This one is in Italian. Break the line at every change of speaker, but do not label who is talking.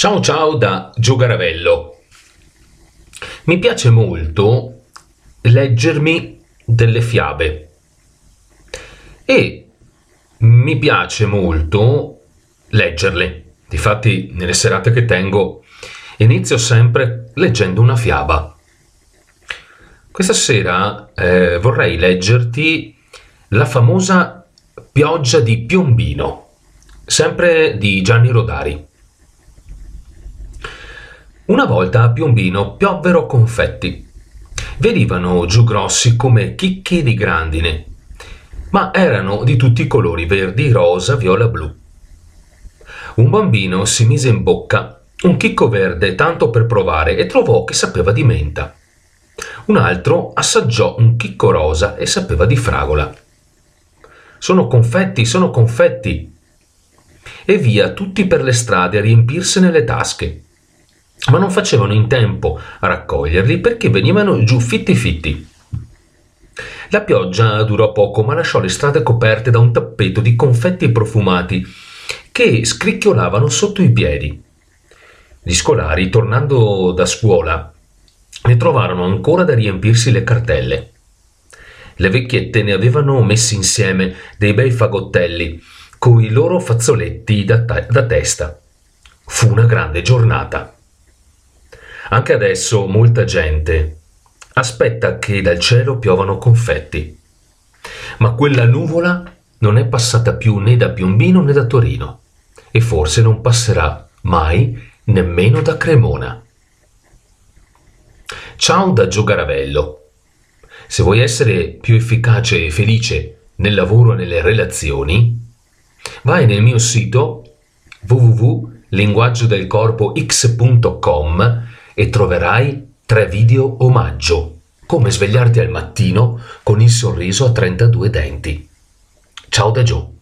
Ciao ciao da Gio Garavello. Mi piace molto leggermi delle fiabe e mi piace molto leggerle. Difatti nelle serate che tengo inizio sempre leggendo una fiaba. Questa sera eh, vorrei leggerti la famosa pioggia di Piombino, sempre di Gianni Rodari. Una volta a Piombino piovvero confetti. Venivano giù grossi come chicchi di grandine, ma erano di tutti i colori verdi, rosa, viola, blu. Un bambino si mise in bocca un chicco verde tanto per provare e trovò che sapeva di menta. Un altro assaggiò un chicco rosa e sapeva di fragola. Sono confetti, sono confetti! E via tutti per le strade a riempirsene le tasche ma non facevano in tempo a raccoglierli perché venivano giù fitti fitti. La pioggia durò poco, ma lasciò le strade coperte da un tappeto di confetti profumati che scricchiolavano sotto i piedi. Gli scolari, tornando da scuola, ne trovarono ancora da riempirsi le cartelle. Le vecchiette ne avevano messi insieme dei bei fagottelli coi loro fazzoletti da, ta- da testa. Fu una grande giornata. Anche adesso molta gente aspetta che dal cielo piovano confetti. Ma quella nuvola non è passata più né da Piombino né da Torino e forse non passerà mai nemmeno da Cremona. Ciao da Gio Garavello. Se vuoi essere più efficace e felice nel lavoro e nelle relazioni, vai nel mio sito www.linguaggiodelcorpox.com e troverai tre video omaggio, come svegliarti al mattino con il sorriso a 32 denti. Ciao da Joe.